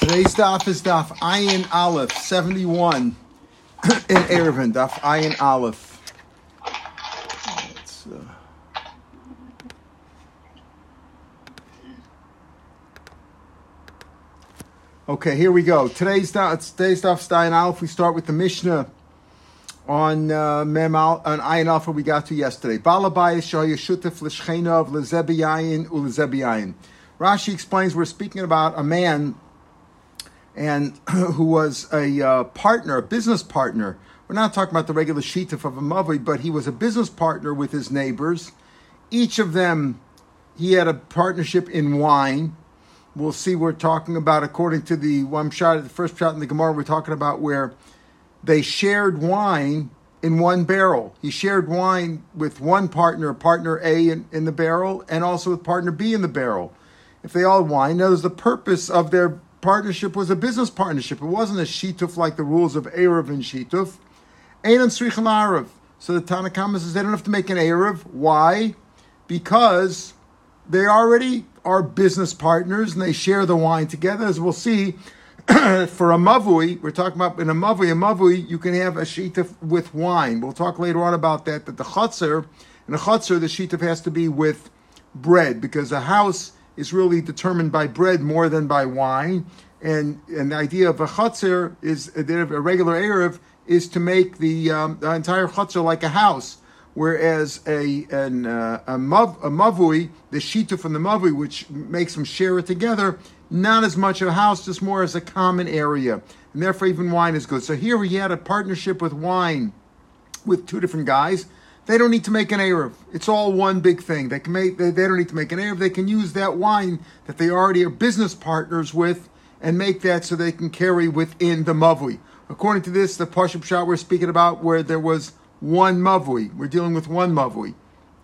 Today's daf is daf Ayin Aleph 71 in Erevin, daf Ayin Aleph. Uh, Okay, here we go. Today's daf, today's daf is Ayin Aleph. We start with the Mishnah on uh, Mem Al, on Ayin Aleph we got to yesterday. Balabayis shoya shutef l'shchenav lezebiyayin ulezebiyayin. Rashi explains we're speaking about a man and who was a uh, partner, a business partner. We're not talking about the regular shituf of a mavi, but he was a business partner with his neighbors. Each of them, he had a partnership in wine. We'll see. We're talking about according to the one shot, the first shot in the Gemara. We're talking about where they shared wine in one barrel. He shared wine with one partner, partner A in, in the barrel, and also with partner B in the barrel. If they all wine, now the purpose of their partnership was a business partnership. It wasn't a shituf like the rules of Erev and shituf. Ein and Arav. So the Tanakhama says they don't have to make an Erev. Why? Because they already are business partners and they share the wine together. As we'll see, for a mavui, we're talking about in a mavui, a mavui, you can have a shituf with wine. We'll talk later on about that, that the chutzner, in a chutzner, the shituf has to be with bread because a house is really determined by bread more than by wine. And, and the idea of a chutzner is a regular Erev is to make the, um, the entire chutzner like a house. Whereas a an, uh, a, mav, a mavui, the shita from the mavui, which makes them share it together, not as much a house, just more as a common area. And therefore, even wine is good. So here we had a partnership with wine with two different guys they don't need to make an Erev. It's all one big thing. They can make. They, they don't need to make an Erev. They can use that wine that they already are business partners with and make that so they can carry within the mavui. According to this, the Pashup shot we're speaking about where there was one mavui. We're dealing with one mavui.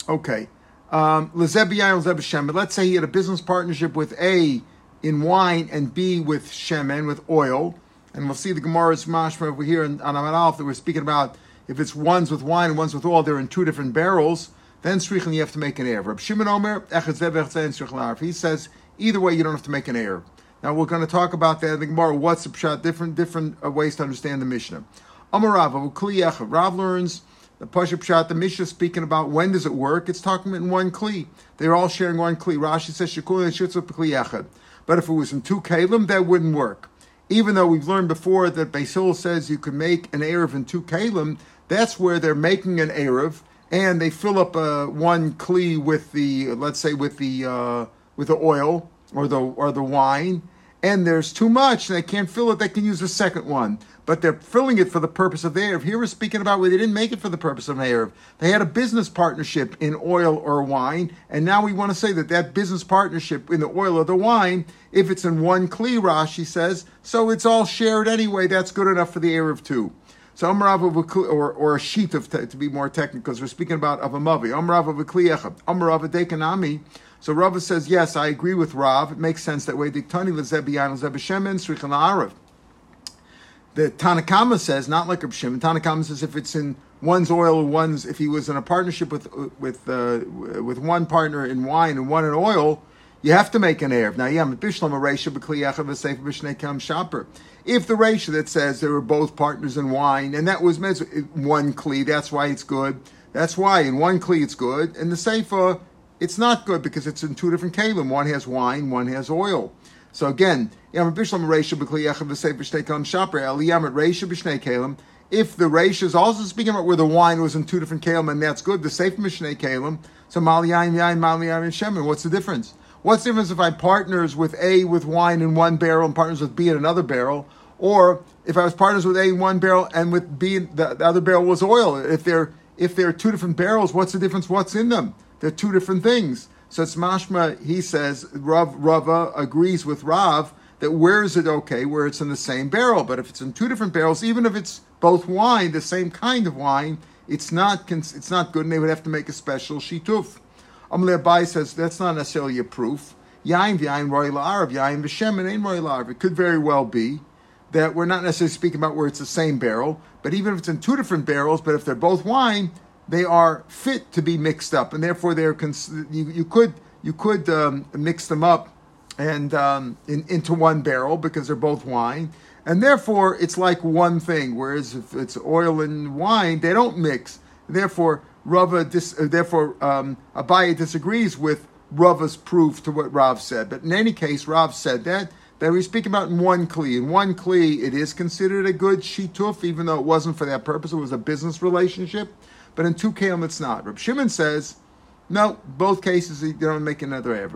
Okay. Um, let's say he had a business partnership with A in wine and B with shemen, with oil. And we'll see the Gemara's mashma over here on Amad Alf that we're speaking about if it's ones with wine and ones with oil, they're in two different barrels. Then strichen you have to make an air. Rab Shimon Omer He says either way you don't have to make an air. Now we're going to talk about that in the Gemara. What's the pshat? Different different uh, ways to understand the Mishnah. Amar Rav Rav learns the Pashup Pshat, the Mishnah speaking about when does it work? It's talking in one Kli. They're all sharing one Kli. Rashi says Shekul and Shitzu But if it was in two Kalim, that wouldn't work. Even though we've learned before that Basil says you can make an Erev in two Kalim, that's where they're making an Erev and they fill up uh, one kli with the, let's say, with the uh, with the oil or the or the wine, and there's too much and they can't fill it. They can use the second one, but they're filling it for the purpose of the Erev. Here we're speaking about where they didn't make it for the purpose of an Erev. They had a business partnership in oil or wine, and now we want to say that that business partnership in the oil or the wine, if it's in one kli, Rashi says, so it's all shared anyway. That's good enough for the Erev too. So Amrav or or a sheet of to be more technical, because we're speaking about of a mavi. Amrav of a kliyechad. Amrav a dekanami. So Rava says, yes, I agree with Rav. It makes sense that way. Diktani lezebiyan lezebeshemen srichan la'arav. The Tanakama says, not like Reb Shimon. Tanakama says if it's in one's oil one's, if he was in a partnership with with uh, with one partner in wine and one in oil, you have to make an Erev. Now, yeah, Shaper. If the Reisha that says there were both partners in wine, and that was one Kli, that's why it's good. That's why in one Kli it's good. In the Seifa, it's not good because it's in two different kalim. One has wine, one has oil. So again. If the Reisha is also speaking about where the wine was in two different kalim, and that's good, the Seif Mishnei Kalim. So Mali Yain Mali Yain Shemin. What's the difference? What's the difference if I partners with A with wine in one barrel and partners with B in another barrel? Or if I was partners with A in one barrel and with B the, the other barrel was oil? If they're if they're two different barrels, what's the difference? What's in them? They're two different things. So it's mashma. He says Rav Rava agrees with Rav that where is it okay where it's in the same barrel, but if it's in two different barrels, even if it's both wine, the same kind of wine, it's not it's not good, and they would have to make a special shituf. Amalei Abai says that's not necessarily a proof. Yain v'yain roy la'arav, yain v'shemen ain't roy la'arav. It could very well be that we're not necessarily speaking about where it's the same barrel, but even if it's in two different barrels, but if they're both wine, they are fit to be mixed up, and therefore they're cons- you, you could you could um, mix them up and um, in, into one barrel because they're both wine, and therefore it's like one thing. Whereas if it's oil and wine, they don't mix. Therefore, Rava dis, uh, therefore um, Abaye disagrees with Rava's proof to what Rav said. But in any case, Rav said that that we speak about in one kli. In one kli, it is considered a good shituf, even though it wasn't for that purpose. It was a business relationship. But in two kalim, it's not. Reb Shimon says no, both cases you don't make another erev.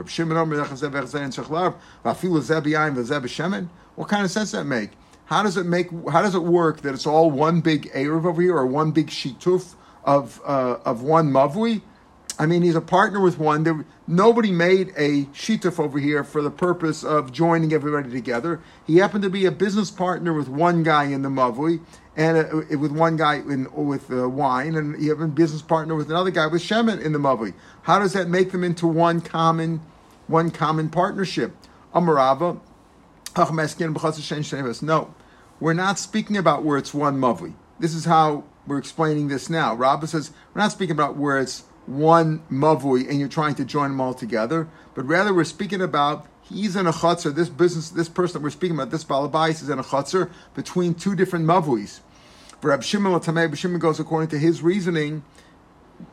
What kind of sense does that make? How does it make? How does it work that it's all one big erev over here, or one big shituf of uh, of one mavui? I mean, he's a partner with one. There, nobody made a shituf over here for the purpose of joining everybody together. He happened to be a business partner with one guy in the mavui, and uh, with one guy in, with uh, wine, and have a business partner with another guy with shemen in the mavui. How does that make them into one common, one common partnership? Amarava, no, we're not speaking about where it's one mavui. This is how we're explaining this now. Rabba says we're not speaking about where it's one mavui and you're trying to join them all together, but rather we're speaking about he's in a chutzner. This business, this person that we're speaking about, this balabais is in a chutzner between two different mavuis. For Rab Shimon Latameh, Shimon goes according to his reasoning.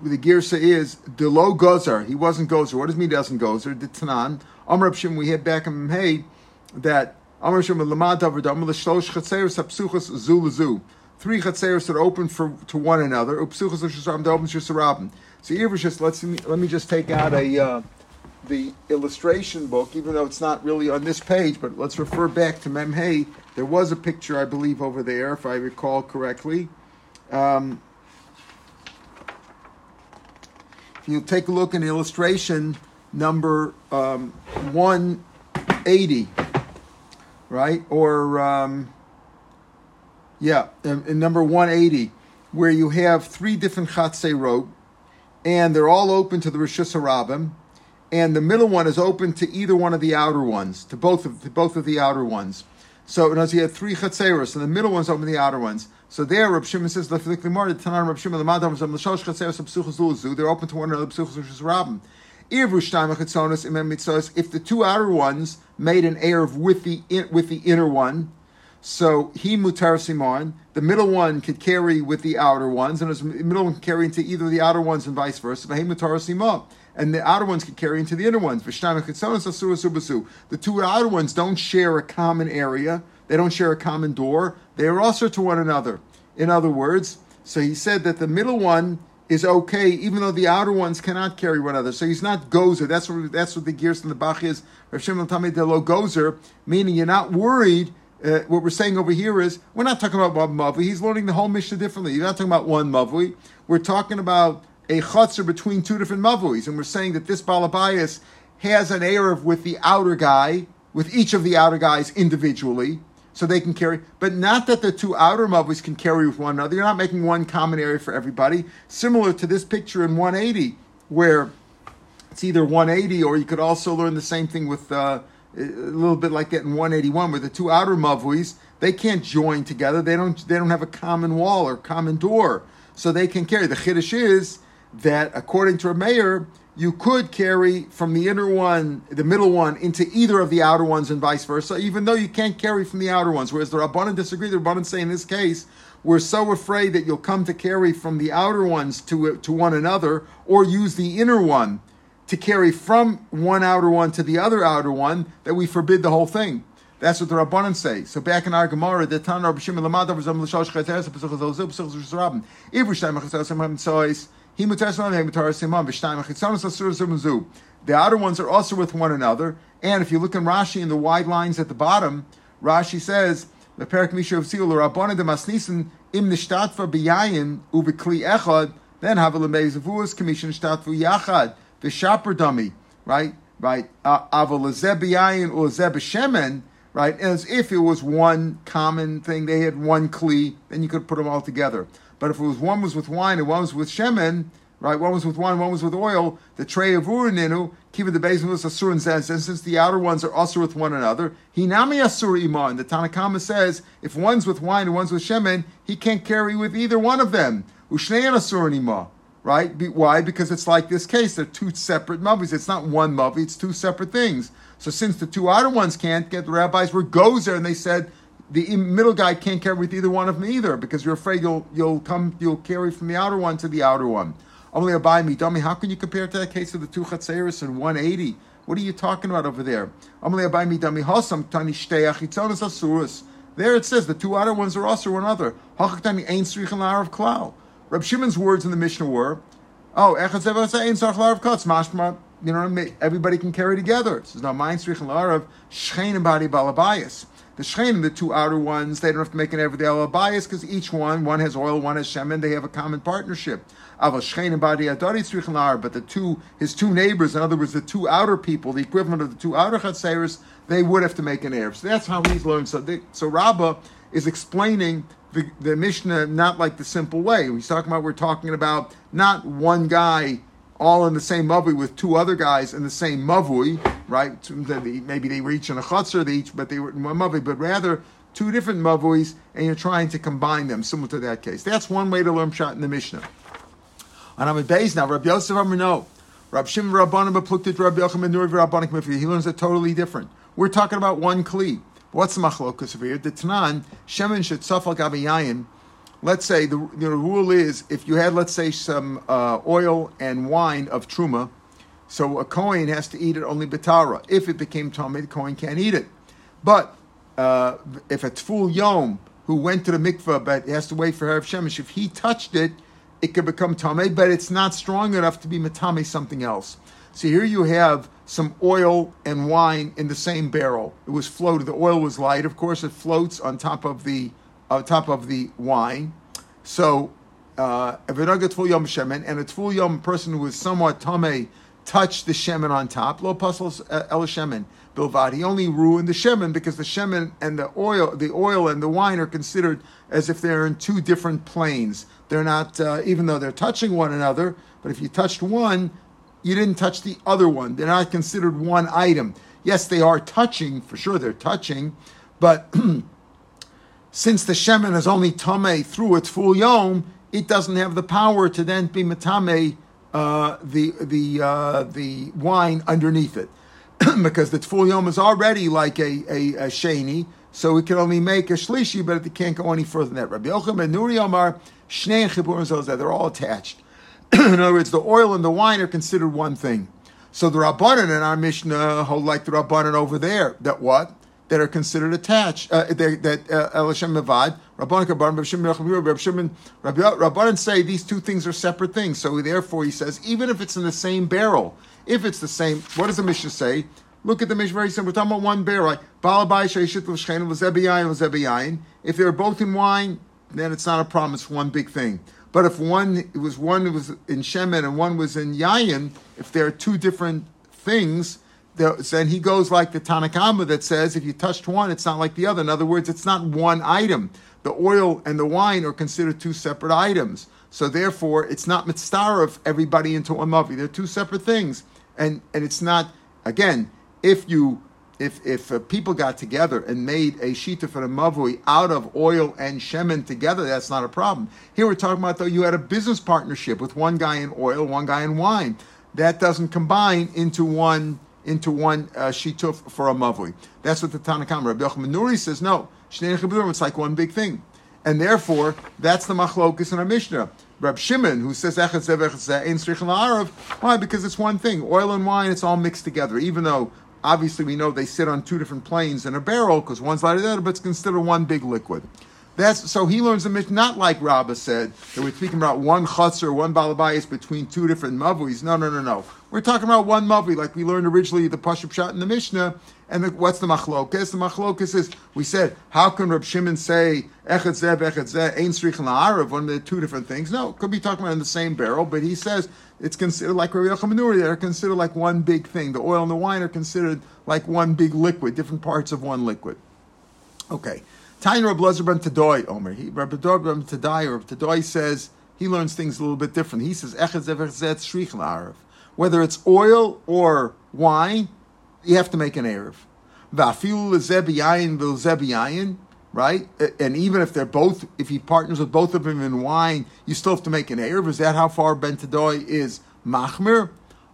The girsa is delo gozer. He wasn't gozer. What does mean doesn't gozer? The Tanan. Amr Shimon. We had back in Hey that Amr Shimon lamad davar dam l'shlosh chatzeres hapsuchas zu l'zu. Three chatzeres that are open for to one another. Upsuchas l'shasarabim da open shasarabim. So Irvishis, let's let me just take out a. Uh, the illustration book, even though it's not really on this page, but let's refer back to Memhei. There was a picture, I believe, over there, if I recall correctly. Um, if you take a look in illustration number um, 180, right? Or, um, yeah, in, in, number 180, where you have three different chatzei rope, and they're all open to the Rishus Harabim and the middle one is open to either one of the outer ones, to both of to both of the outer ones. So in other you have three chatzeros, and the middle one's open to the outer ones. So there, Rab Shimon says, They're open to one another, If the two outer ones made an erev with the with the inner one, so he mutar simon, the middle one could carry with the outer ones, and the middle one could carry into either the outer ones and vice versa. But he mutar simon and the outer ones can carry into the inner ones. The two outer ones don't share a common area, they don't share a common door, they are also to one another. In other words, so he said that the middle one is okay, even though the outer ones cannot carry one another. So he's not gozer. That's what that's what the gears in the Bach is. Rav Shimon Tamid Delo gozer, meaning you're not worried. Uh, what we're saying over here is we're not talking about one mavli. He's learning the whole Mishnah differently. You're not talking about one mavli. We're talking about a chutzner between two different mavuis, and we're saying that this balabayas has an erev with the outer guy, with each of the outer guys individually, so they can carry, but not that the two outer mavuis can carry with one another. You're not making one common area for everybody. Similar to this picture in 180, where it's either 180 or you could also learn the same thing with uh, a little bit like that in 181, where the two outer mavuis they can't join together. They don't. They don't have a common wall or common door, so they can carry. The chiddush is that according to a Meir, you could carry from the inner one, the middle one, into either of the outer ones and vice versa, even though you can't carry from the outer ones. Whereas the Rabbanan disagree. The Rabbanan say in this case, we're so afraid that you'll come to carry from the outer ones to, to one another or use the inner one to carry from one outer one to the other outer one that we forbid the whole thing. That's what the Rabbanan say. So back in our Gemara, the Tan Rabbi Shimon Lamada was on the Shosh Chateres, Pesach Zolzil, Pesach Zolzil, Ivr Shtayim Chateres, the outer ones are also with one another. And if you look in Rashi in the wide lines at the bottom, Rashi says, the Perak Misha of Sil, Rabbana de Masnisen, im nishtatva biyayin, ubikli echad, then have a lemezavuas, commission nishtatvu yachad, the shopper dummy, right? Right? Uh, Avalazeb biyayin or zeb shemen, right? As if it was one common thing, they had one kli, then you could put them all together. But if it was one was with wine and one was with shemen, right? One was with wine, one was with oil. The tray of urininu, kiva the basin was asur and says, and since the outer ones are asur with one another, hinami asur iman. The Tanakama says if one's with wine and one's with shemen, he can't carry with either one of them. Ushneyan asur ima, right? Why? Because it's like this case. They're two separate mavis. It's not one mavi. It's two separate things. So since the two outer ones can't get, the rabbis were gozer, and they said the middle guy can't carry with either one of them either because you're afraid you'll you'll come you'll carry from the outer one to the outer one. Only a me dummy. How can you compare it to that case of the two chatzeris and 180? What are you talking about over there? Only a buy me dummy hasam tani asurus. There it says the two outer ones are also one other. Ain srichan of klal. Reb Shimon's words in the Mishnah were, "Oh, larav mashma." You know, everybody can carry together. This is not mine srichan larav shchein body balabayas. The shchenim, the two outer ones, they don't have to make an everyday bias because each one, one has oil, one has shemen, they have a common partnership. But the two, his two neighbors, in other words, the two outer people, the equivalent of the two outer chatzeris, they would have to make an Erev. So that's how he's learned. So, they, so Rabbah is explaining the, the Mishnah not like the simple way. He's talking about, we're talking about not one guy all in the same mavui with two other guys in the same mavui, right? Maybe they reach in a chutzner, they each, but they were in one mavui, but rather two different mavuis, and you're trying to combine them, similar to that case. That's one way to learn shot in the Mishnah. And I'm base now. Rabbi Yosef Amar no. Rabbi Shimon Rabbanim Rabbi Yochanan Nuri Rabbanik Mifri. He learns it totally different. We're talking about one kli. What's the machlokas over here? The Tanan Shemin Shetzafal Gabayayin let's say the, the rule is if you had, let's say, some uh, oil and wine of truma, so a Kohen has to eat it only betara. If it became tummy, the Kohen can't eat it. But uh, if a tevul yom who went to the mikveh but has to wait for Harav Shemesh, if he touched it, it could become tame, but it's not strong enough to be matame something else. So here you have some oil and wine in the same barrel. It was floated. The oil was light. Of course, it floats on top of the on top of the wine. So, uh, and a tevul yom person who is somewhat tame touched the shemen on top, lo pasals uh, el shemen bilvad. He only ruined the shemen because the shemen and the oil, the oil and the wine are considered as if they're in two different planes. They're not, uh, even though they're touching one another. But if you touched one, you didn't touch the other one. They're not considered one item. Yes, they are touching for sure. They're touching, but since the shemen is only tame through its full yom, it doesn't have the power to then be matame uh, the the uh, the wine underneath it, because the full yom is already like a, a, a sheni, so it can only make a shlishi, but it can't go any further than that. Rabbi Yochanan and Nuri Omar shnei chipurim they're all attached. in other words, the oil and the wine are considered one thing. So the Rabbanan in our Mishnah hold like the Rabbanan over there. That what? that are considered attached, uh, that uh, El Hashem Mevad, Rabbanan say these two things are separate things. So therefore, he says, even if it's in the same barrel, if it's the same, what does the Mishnah say? Look at the Mishnah very simple. We're talking about one barrel. If they're both in wine, then it's not a problem. It's one big thing. But if one it was one was in shemen and one was in yayin, if they're two different things, then he goes like the Tanakama that says if you touched one, it's not like the other. In other words, it's not one item. The oil and the wine are considered two separate items. So therefore, it's not mitzvah everybody into one mavi. They're two separate things, and and it's not again if you if if uh, people got together and made a shita for a mavui out of oil and shemen together, that's not a problem. Here we're talking about though you had a business partnership with one guy in oil, one guy in wine. That doesn't combine into one into one uh, shituf for a mavui. That's what the Tanakhama. Rabbi Yochanan Nuri says no. It's like one big thing, and therefore that's the machlokus in our Mishnah. Rab Shimon, who says echad zev echad. Why? Because it's one thing. Oil and wine, it's all mixed together. Even though obviously we know they sit on two different planes in a barrel because one's lighter than the other, but it's considered one big liquid. That's so he learns the Mishnah not like Rabbah said that we're speaking about one chutzner, one balabayas between two different mavuis. No, no, no, no. We're talking about one mavi, like we learned originally the Pashup shot in the Mishnah. And the, what's the machlokas? The machlokas is we said how can Reb Shimon say echet zeh echet zeh ein srich la'arav one of the two different things? No, could be talking about in the same barrel, but he says it's considered like Rabbi Yochanan They're considered like one big thing. The oil and the wine are considered like one big liquid, different parts of one liquid. Okay. Tain Reb Lezer ben Tadoy, Omer. He, Reb ben Tadoy, Reb Tadoy says he learns things a little bit different. He says echad zevech shrich la'arav. Whether it's oil or wine, you have to make an erev. Right? And even if they're both, if he partners with both of them in wine, you still have to make an Erev. Is that how far Ben Tadoy is Machmir?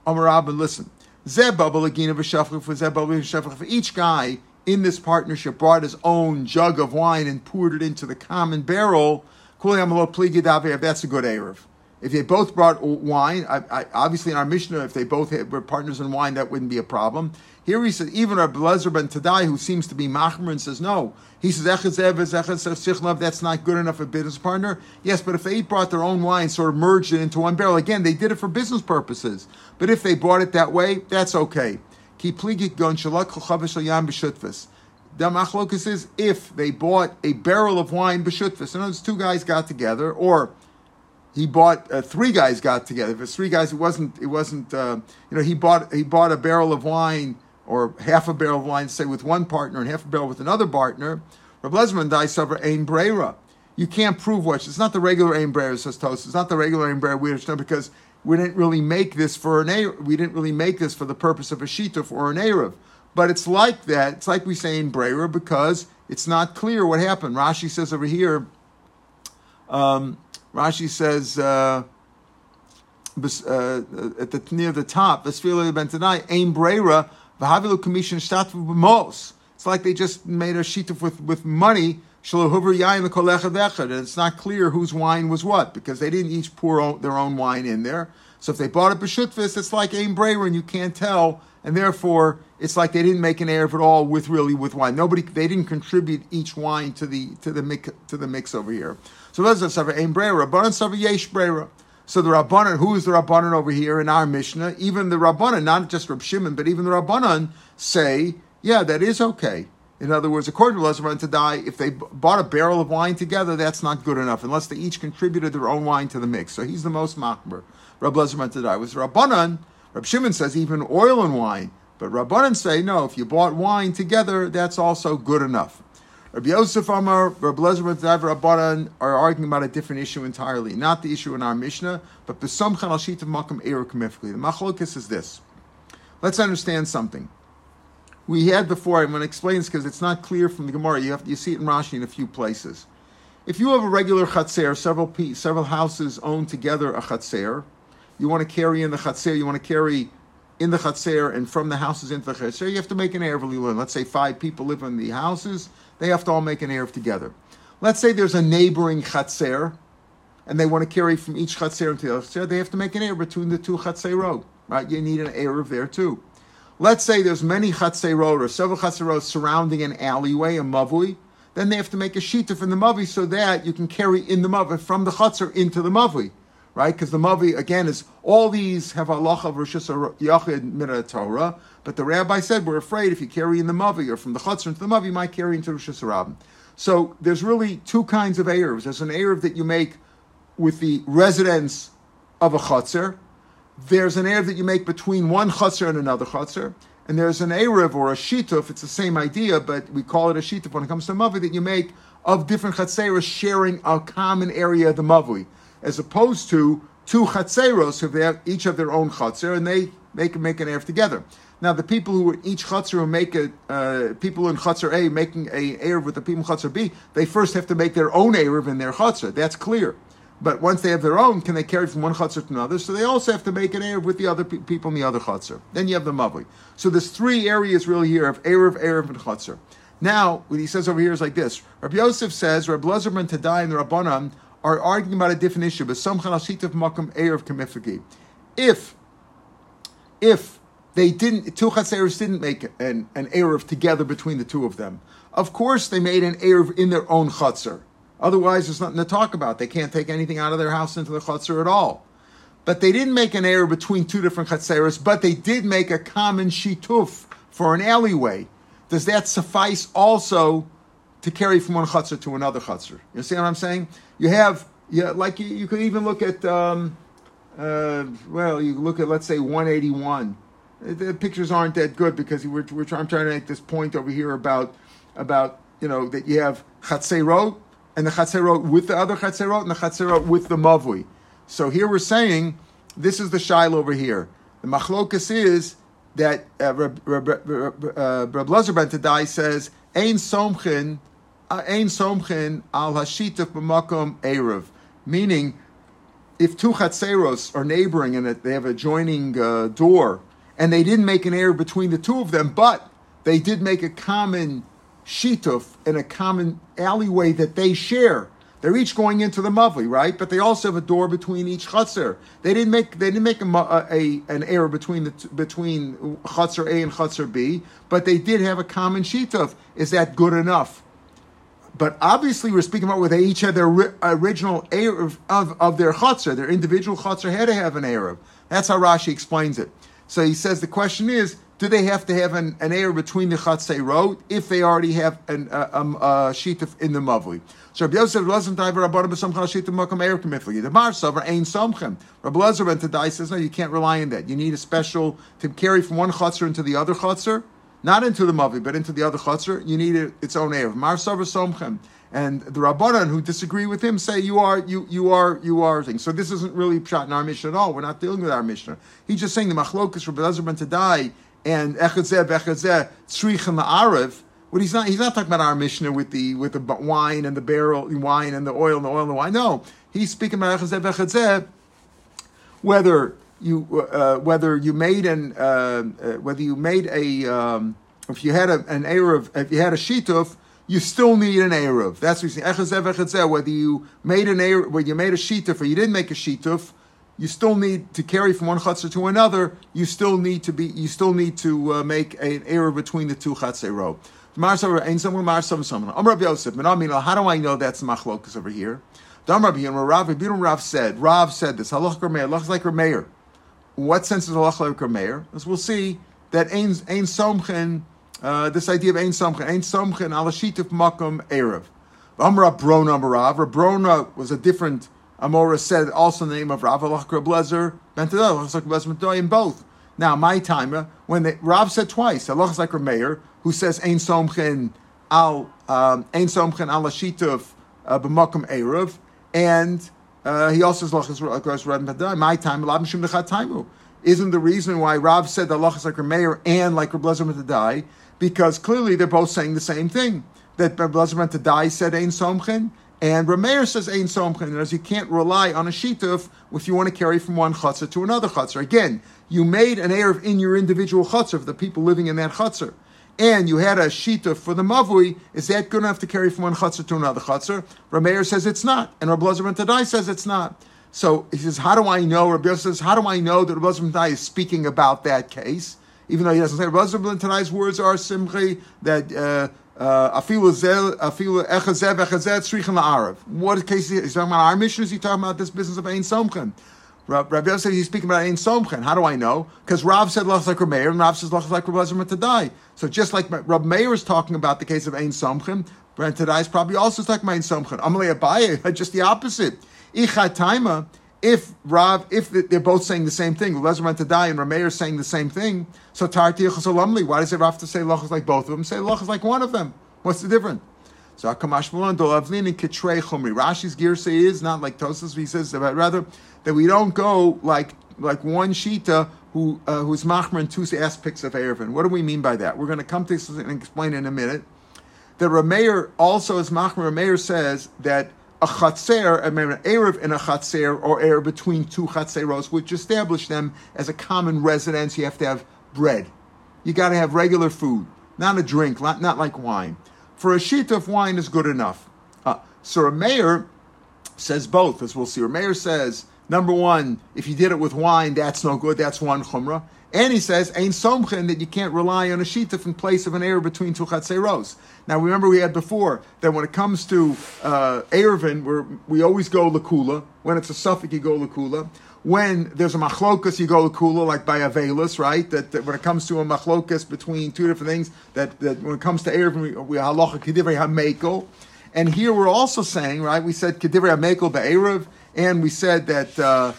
Amar Abba, listen. For each guy in this partnership brought his own jug of wine and poured it into the common barrel. That's a good Erev. If they both brought wine, I, I, obviously in our Mishnah, if they both had, were partners in wine, that wouldn't be a problem. Here he says, even Rabbi Lezer ben Tadai, who seems to be Machmer and says, no. He says, that's not good enough for a business partner. Yes, but if they brought their own wine, sort of merged it into one barrel, again, they did it for business purposes. But if they brought it that way, that's okay. The machlokas is if they bought a barrel of wine b'shutfus. In other words, two guys got together, or he bought uh, three guys got together. If it's three guys, it wasn't. It wasn't. Uh, you know, he bought he bought a barrel of wine or half a barrel of wine, say with one partner and half a barrel with another partner. Rabbi Lezman dies over ein brera. You can't prove what it's not the regular ein brera says Tos. It's not the regular ein brera we understand because we didn't really make this for an. We didn't really make this for the purpose of a shita or an erev. But it's like that. It's like we say in brera because it's not clear what happened. Rashi says over here. Um, Rashi says uh, uh, at the near the top, Vesfila ben Tanai, Aim Brera, Vahavilu Commission Shtatvu B'mos. It's like they just made a shituf with, with money, and it's not clear whose wine was what, because they didn't each pour their own wine in there. So if they bought it b'shutfis, it's like Aim and you can't tell, and therefore it's like they didn't make an erev at all with really with wine. Nobody, they didn't contribute each wine to the to the mix to the mix over here. So let's say Ein Brera, Rabbanan Sava Yesh Brera. So the Rabbanan, who is the Rabbanan over here in our Mishnah? Even the Rabbanan, not just Rab Shimon, but even the Rabbanan say, yeah, that is okay. In other words, according to Lezer Tadai, if they bought a barrel of wine together, that's not good enough unless they each contributed their own wine to the mix. So he's the most machmer. Rab Lezer Tadai was Rabbanan. Rab Shimon says even oil and wine, but Rabbanan say no. If you bought wine together, that's also good enough. Rabbi Yosef Amar, Rabbi Lezer Rabbi Rabbanan are arguing about a different issue entirely. Not the issue in our Mishnah, but Besamchan al Shitav Makam Eir Kamifli. The Machlokis is this. Let's understand something. We had before, I'm going to explain this because it's not clear from the Gemara. You, have, you see it in Rashi in a few places. If you have a regular chatzer, several several houses own together a chatzer, you want to carry in the chatzer, you want to carry in the chatzer and from the houses into the chatzer, you have to make an erev Let's say five people live in the houses, they have to all make an Erev together. Let's say there's a neighboring Chatzer, and they want to carry from each Chatzer into the other Chatzer, they have to make an Erev between the two Chatzerot, right? You need an Erev there too. Let's say there's many Chatzerot or several Chatzerot surrounding an alleyway, a Mavui, then they have to make a Shituf in the Mavi so that you can carry in the Mavi from the Chatzer into the Mavi right? Because the Mavi, again, is all these have Allah of Rosh Yachid Mina Torah, but the rabbi said we're afraid if you carry in the Mavi or from the Chutzner into the Mavi, you might carry into Rosh Hashanah. So there's really two kinds of Erevs. There's an Erev that you make with the residence of a Chutzner. There's an Erev that you make between one Chutzner and another Chutzner. And there's an Erev or a Shituf, it's the same idea, but we call it a Shituf when it comes to Mavi, that you make of different Chatzeras sharing a common area of the Mavi as opposed to two chatzeros who have each have their own chatzer and they make make an erev together. Now the people who are each chatzer will make a uh, people in chatzer A making a erev with the people in chatzer B, they first have to make their own erev in their chatzer. That's clear. But once they have their own, can they carry from one chutzner to another? So they also have to make an erev with the other pe- people in the other chutzner. Then you have the mavli. So there's three areas really here of erev, erev, and chutzner. Now, what he says over here is like this. Rabbi Yosef says, Rabbi Lezerman Tadai and the Rabbanan are arguing about a different issue. But some chanashitav makam erev kamifagi. If if they didn't, two chatzeros didn't make an, an erev together between the two of them. Of course, they made an erev in their own chatzer. Otherwise, there's nothing to talk about. They can't take anything out of their house into the chatzer at all. But they didn't make an erev between two different chatzeros, but they did make a common shituf for an alleyway. Does that suffice also to carry from one chutzner to another chutzner. You see what I'm saying? You have, yeah, like you, you could even look at, um, uh, well, you look at, let's say, 181. The pictures aren't that good because we're, we're trying, trying to make this point over here about, about you know, that you have chatzerot and the chatzerot with the other chatzerot and the chatzerot with the mavui. So here we're saying this is the shail over here. The machlokas is that uh, Reb, Reb, Reb, uh, Reb ben Tadai says, Ein somchin ein somchen al hashituf b'makom erev, meaning if two chatzeros are neighboring and they have a adjoining uh, door, and they didn't make an error between the two of them, but they did make a common shituf in a common alleyway that they share. They're each going into the mavli, right? But they also have a door between each chutzner. They didn't make they didn't make a, a an error between the between chutzner A and chutzner B, but they did have a common shituf. Is that good enough? But obviously, we're speaking about where they each had their original Erev of, of their chutzner. Their individual chutzner had to have an Erev. That's how Rashi explains it. So he says the question is, do they have to have an, an Erev between the chatzerot if they already have an, uh, um, uh, shituf in the mavli? So Rabbi Yosef wasn't die Rabbi B'Samchan Shituf Makam Erev Kamifli. The Mar Savar Ein Somchem. Rabbi Lezer Tadai says no, you can't rely on that. You need a special to carry from one chutzner into the other chutzner not into the Mavi, but into the other Chatzar, you need it, its own Erev. Mar Somchem. And the Rabbanan who disagree with him say you are you you are you are things. So this isn't really pshat in our Mishnah at all. We're not dealing with our Mishnah. He's just saying the machlokas Rabbi Lezer ben die and echadzeh bechadzeh tzrichem la'arev. What he's not he's not talking about our Mishnah with the with the wine and the barrel wine and the oil and the oil and the wine. No, he's speaking about echadzeh bechadzeh. Whether you uh, whether you made an uh, uh, whether you made a um, if you had a, an erev if you had a shituf you still need an erev. That's what you're saying. Whether you made an erev, whether you made a shituf or you didn't make a shituf, you still need to carry from one chutzner to another. You still need to be. You still need to uh, make an erev between the two chatzerot. How do I know that's machlokas over here? Rav Rav said. Rav said this. Halach Rameir. Halach like what sense is Allah like Meir? As we'll see that Ein, ein Somchen, uh, this idea of Ein Somchen, Ein Somchen, ala Shitif Makom Erev. Amra Brona Marav. Rabrona was a different Amora said also the name of Rav Allah Blezer, Bentadel, in both. Now, my timer, when the, Rav said twice, Allah like Meir, who says Ein Somchen al um, Ein Somchen ala Shitif uh, Erev, and uh, he also says lachas red My time taimu. Isn't the reason why Rav said that lachas like Meir and like Reblezer die because clearly they're both saying the same thing. That Reblezer die said ein somchen and Rameir says ein somchen. And as you can't rely on a shituf if you want to carry from one chutzah to another chutzah. Again, you made an erev in your individual chutzah for the people living in that chutzah and you had a shita for the mavui, is that good enough to carry from one chutzner to another chutzner? Rameir says it's not, and Rabbi Lezer Tadai says it's not. So he says, how do I know? Rabbi says, how do I know that Rabbi Lezer Tadai is speaking about that case? Even though he doesn't say Rabbi Lezer Tadai's words are simchi that. Uh, uh, afilu afilu echazev tzrichin la'arav. What case is he talking about? Our mission is he talking about this business of ein somchen? Rabbi Yosef said he's speaking about Ein Somchen. How do I know? Because Rav said Lach like Meir, and Rav says Lach like Rabbi die. So just like Rabbi Meir is talking about the case of Ein Somchen, Brent Tadai is probably also talking about Ein Somchen. Amalei Abaye, just the opposite. Ichat Taima, if Rav, if they're both saying the same thing, Lezer die and Rameir is saying the same thing, so Tarti why does it have to say Lach is like both of them? Say Lach is like one of them. What's the difference? So Akamash Mulan Dolavlin and Kitrei Chumri. Rashi's gear say is not like Tosas, he says, but rather that we don't go like like one shita who uh, who's machmer in two aspects of Erevin. What do we mean by that? We're going to come to this and explain in a minute. The Rameir also as machmer Rameir says that a chatzer, an erev in a chatzer or erev between two chatzeros, which establish them as a common residence. You have to have bread. You got to have regular food, not a drink, not, not like wine. For a sheet of wine is good enough. Uh, so a Meir says both, as we'll see. Meir says Number one, if you did it with wine, that's no good. That's one chumrah. And he says, Ein somchen, that you can't rely on a shituf in place of an air between two chatzeros. Now, remember we had before that when it comes to uh, Erevin, where we always go lakula. When it's a suffix, you go lakula. When there's a machlokas, you go lakula, like by Avelis, right? That, that, when it comes to a machlokas between two different things, that, that when it comes to Erevin, we, halacha kedivrei hameko. And here we're also saying, right, we said kedivrei hameko be'erev, and we said that uh,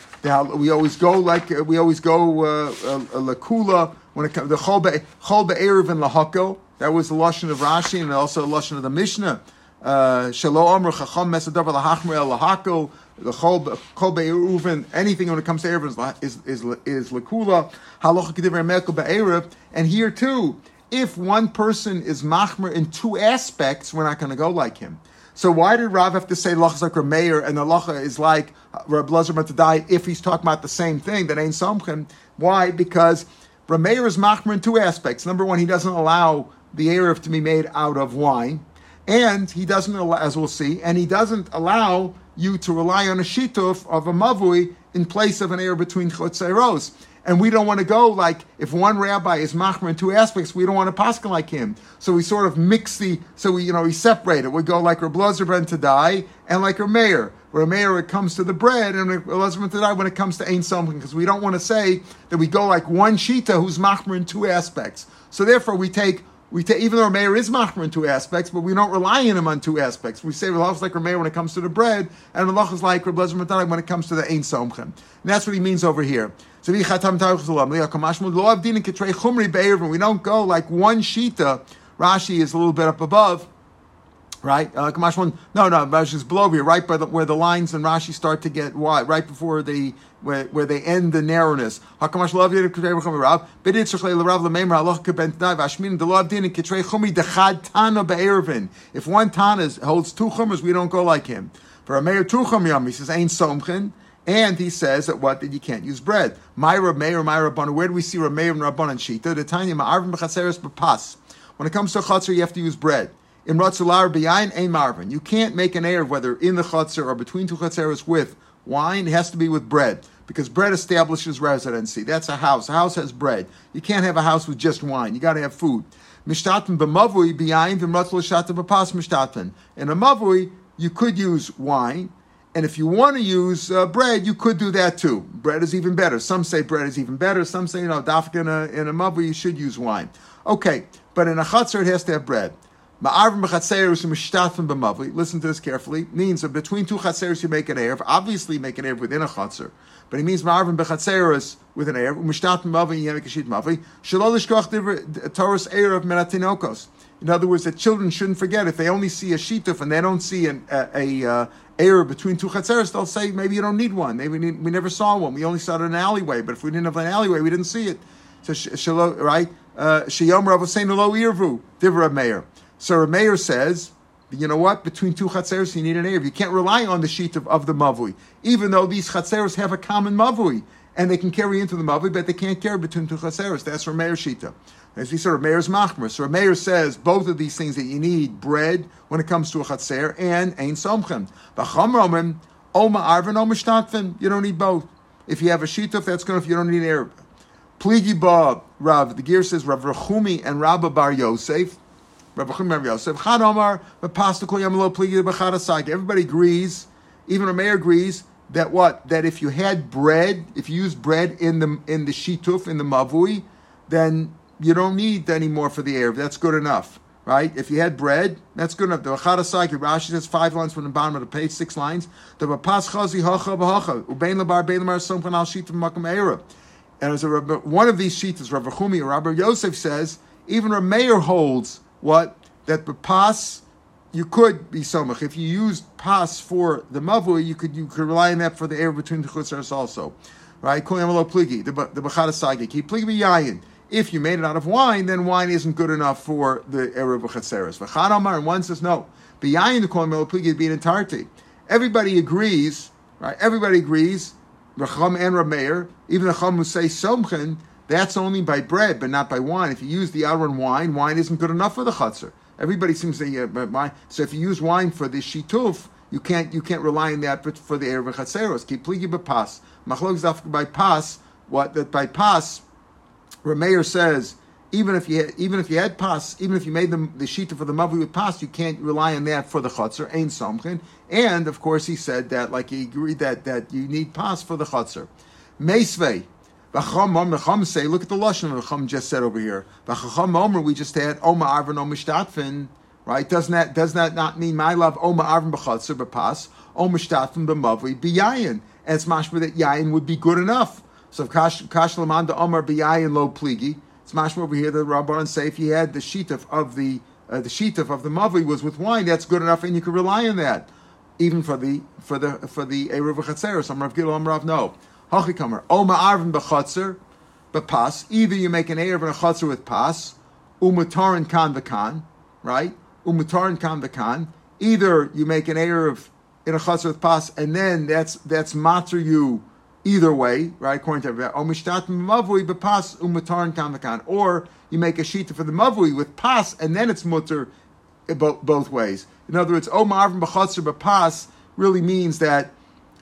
we always go like uh, we always go uh, uh, when it comes the chol be'erev and lahako. That was the lashon of Rashi and also the lashon of the Mishnah. Shalo amr chacham mesadav lahachmer el lahako. The chol be'eruven anything when it comes to erev is is is, is lakula halacha be'erev. And here too, if one person is machmer in two aspects, we're not going to go like him. So why did Rav have to say lacha like Rameir and the lacha is like Rab Lazar die if he's talking about the same thing that ain't somchim? Why? Because Rameir is machmer in two aspects. Number one, he doesn't allow the erev to be made out of wine, and he doesn't allow, as we'll see, and he doesn't allow you to rely on a shituf of a mavui in place of an erev between chotzeiros. And we don't want to go like if one rabbi is machmer in two aspects, we don't want to paskin like him. So we sort of mix the, so we you know we separate it. We go like Reb ben Tadai and like a Meir. Where Meir it comes to the bread and Reb ben Tadai when it comes to ain't something because we don't want to say that we go like one shita who's machmer in two aspects. So therefore we take we take, even though Rameir is machmer in two aspects, but we don't rely on him on two aspects. We say Ralach is like Rameir when it comes to the bread, and Ralach is like Reb Lezer when it comes to the Ein Somchem. And that's what he means over here. So we don't go like one shita. Rashi is a little bit up above right? Uh, no, no, Rashi is below here, right by the, where the lines in Rashi start to get wide, right before the where, where they end the narrowness. If one Tana holds two chumras, we don't go like him. For a Meir two chum he says ain't somchin. And he says that what that you can't use bread. My Meir, my Rabban. Where do we see Rameir and Rabban and Shita? The Tanya Ma'arvin b'chaseres b'pas. When it comes to chatzar, you have to use bread. In Ratzular b'yayin ein marvin. You can't make an air whether in the chatzar or between two chatzeros with wine. It has to be with bread because bread establishes residency. That's a house. A house has bread. You can't have a house with just wine. You got to have food. Mishtaten b'mavui b'yayin v'mratzul shata b'pas mishtaten. In a mavui, you could use wine. And if you want to use uh, bread, you could do that too. Bread is even better. Some say bread is even better. Some say, you know, dafka in a, in a mavui, you should use wine. Okay, but in a chatzar, it has to have bread. Listen to this carefully. Means that between two chatzeros you make an erev. Obviously, you make an erev within a chatzer. But it means ma'arvim bechatzeros with an erev. Umishtatim mavi yemek ashit mavi. Shalol ishkoch Taurus erev menatinokos. In other words, that children shouldn't forget if they only see a shituf and they don't see an, a, a uh, error between two chatzeros, they'll say maybe you don't need one. Maybe we, we never saw one. We only saw it in an alleyway. But if we didn't have an alleyway, we didn't see it. So right? Uh, Shiyom Rav saying lo irvu divra meir. So Meir says, you know what? Between two chatzeros, you need an Erev. You can't rely on the sheet of, of the Mavui, even though these chatzeros have a common Mavui, and they can carry into the Mavui, but they can't carry between two chatzeros. That's Meir Shita. As we said, Meir's Machmer. So Meir says both of these things that you need bread when it comes to a chatzer and Ein Somchem. B'cham Oma Arvin, Oma Shtatfin. You don't need both. If you have a Shita, that's good if you don't need an Erev. Pligi Ba, Rav. The gear says Rav Rechumi and Rabba Bar Yosef. Everybody agrees, even a Meir agrees that what that if you had bread, if you use bread in the in the shituf in the mavui, then you don't need any more for the air. That's good enough, right? If you had bread, that's good enough. The Achara Rashi says five lines from the bottom of the page, six lines. The Bapas Chazi Hacha B'Hacha Ubein Labar Bein Lamar Sompan Al Shituf Makam Eira. And as a, one of these sheets, Rabbi Chumi or Rabbi Yosef says, even a Meir holds what? That the pas, you could be somach. If you used pas for the mavui, you could you could rely on that for the air between the chutzars also. Right? pligi, the the bachada sagik. He pligi. If you made it out of wine, then wine isn't good enough for the Erev Chatzeres. V'chad and one says no. B'yayin the kol pligi being entirety. Everybody agrees, right? Everybody agrees, Racham and Rameir, even Chum who say Somchen, that's only by bread, but not by wine. If you use the Aaron wine, wine isn't good enough for the chutzner. Everybody seems to yeah, but wine. So if you use wine for the shituf, you can't you can't rely on that for the erev chatzeros. Keep pligi b'pas. Machlok by pas. What that by pas, Rameir says even if you had, even if you had pas, even if you made the shita for the mavi with pas, you can't rely on that for the chutzner. Ain somchin. And of course, he said that like he agreed that that you need pas for the chutzner. Meisvei. Chacham say, look at the lashon of Chacham just said over here. Chacham Omer, we just had Oma Arvin Oma Shtatfin, right? Doesn't that does that not mean my love Oma Arvin b'chatzer b'pas Oma Shtatfin b'mavli b'yayin? And it's mashma that yayin would be good enough. So Kash Kash Lamanda Omer b'yayin lo pligi. It's mashma over here. The Rabbanan say if you had the sheet of, the uh, the sheet of, the mavli was with wine, that's good enough, and you can rely on that, even for the for the for the eruv chatzer. Some Rav Gil, Rav no. Hachikamer. O ma'arvin b'chatzer, b'pas. Either you make an erev and a chatzer with pas, umutarin kan v'kan, right? Umutarin kan v'kan. Either you make an of in a chaser with pas, and then that's that's matter you either way, right? According to Omishtat mavui bepas umutarin kan v'kan. Or you make a shita for the mavui with pas, and then it's mutter eh, both, both ways. In other words, Omar b'chaser bepas really means that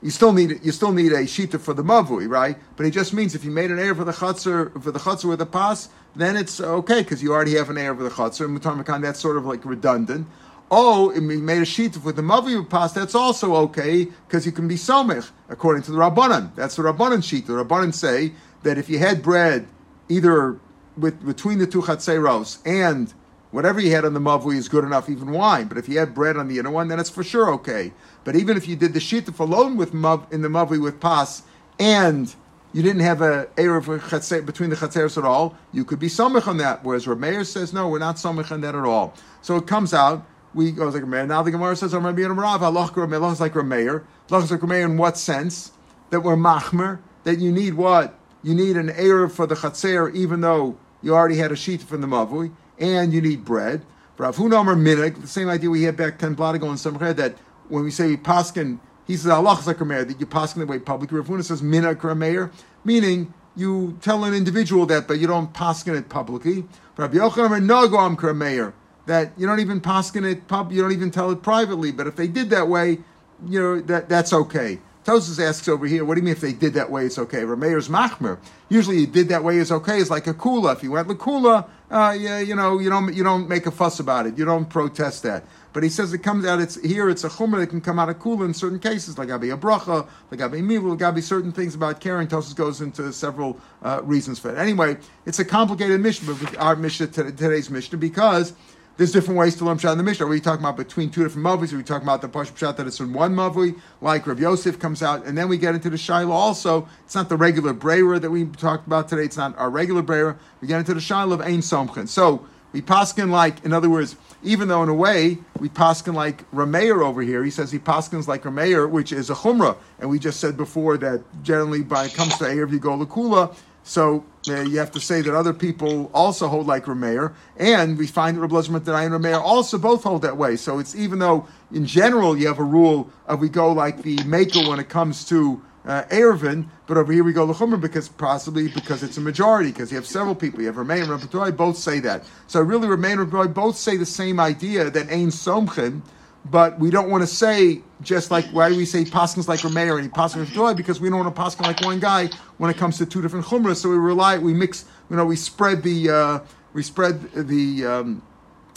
you still need you still need a shita for the mavui, right? But it just means if you made an air for the chutzner for the chutzner with a pas, then it's okay because you already have an air for the chutzner. Mutar makan that's sort of like redundant. Oh, if you made a shita with the mavui with pas, that's also okay because you can be somich according to the rabbanan. That's the rabbanan shita. The rabbanan say that if you had bread either with between the two chatzeros and whatever you had on the mavui is good enough, even wine. But if you had bread on the inner one, then it's for sure okay. But even if you did the shituf alone with mav, in the mavui with pas, and you didn't have a erev between the chatzeros at all, you could be samich on that. Whereas Rameir says no, we're not samich on that at all. So it comes out. We go like Rameir. Now the Gemara says, "I'm Rabbi Rav Allah Rameir." is like Rameir. Allah is like Rameir in what sense? That we're machmer. That you need what? You need an erev for the chatzer, even though you already had a sheet from the mavui and you need bread. Rav Hunamer minig, the same idea we had back ten blot ago in Samched, that when we say paskin, he says Allah Meir, that you paskin the way publicly. Rav Huna says minig Meir, meaning you tell an individual that, but you don't paskin it publicly. Rabbi Yochanan no go Meir, that you don't even paskin it pub, you don't even tell it privately. But if they did that way, you know that that's okay. Tosfos asks over here, what do you mean if they did that way, it's okay? Rameir's machmer. Usually, he did that way is okay. It's like a kula. If you went kula, uh, yeah, you know, you don't you don't make a fuss about it. You don't protest that. But he says it comes out. It's here. It's a chumrah that can come out of kula in certain cases, like Abi a bracha, like Abi milu, like Abi certain things about caring. Tosfos goes into several uh, reasons for it. Anyway, it's a complicated mission, but our mission today's mission because there's different ways to learn Pshat in the Mishnah. Are we talking about between two different Mavis? Are we talking about the Pasha Pshat that it's in one Mavi, like Rav Yosef comes out, and then we get into the Shiloh also. It's not the regular Breira that we talked about today. It's not our regular Breira. We get into the Shiloh of Ein Somchen. So we paskin like, in other words, even though in a way we paskin like Rameir over here, he says he paskins like Rameir, which is a Chumrah. And we just said before that generally by it comes to Eir, if you go Lakula, so uh, you have to say that other people also hold like Rameir, and we find that Rabbi Lezer and Rameir also both hold that way. So it's even though in general you have a rule of we go like the maker when it comes to uh, Eruvin, but over here we go Lechumer because possibly because it's a majority, because you have several people. You have Rameir and Rabbi both say that. So really Rameir and Rabbi both say the same idea that Ein Somchim, but we don't want to say just like why do we say paskins like Rameir and he paskins joy because we don't want to paskin like one guy when it comes to two different chumras. So we rely, we mix, you know, we spread the uh, we spread the um,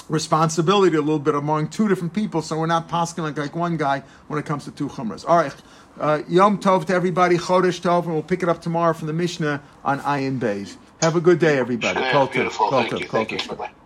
responsibility a little bit among two different people. So we're not paskin like, like one guy when it comes to two chumras. All right, uh, Yom Tov to everybody, Chodesh Tov, and we'll pick it up tomorrow from the Mishnah on Ayin Bays. Have a good day, everybody. Beautiful. Thank you. Thank you. Bye-bye.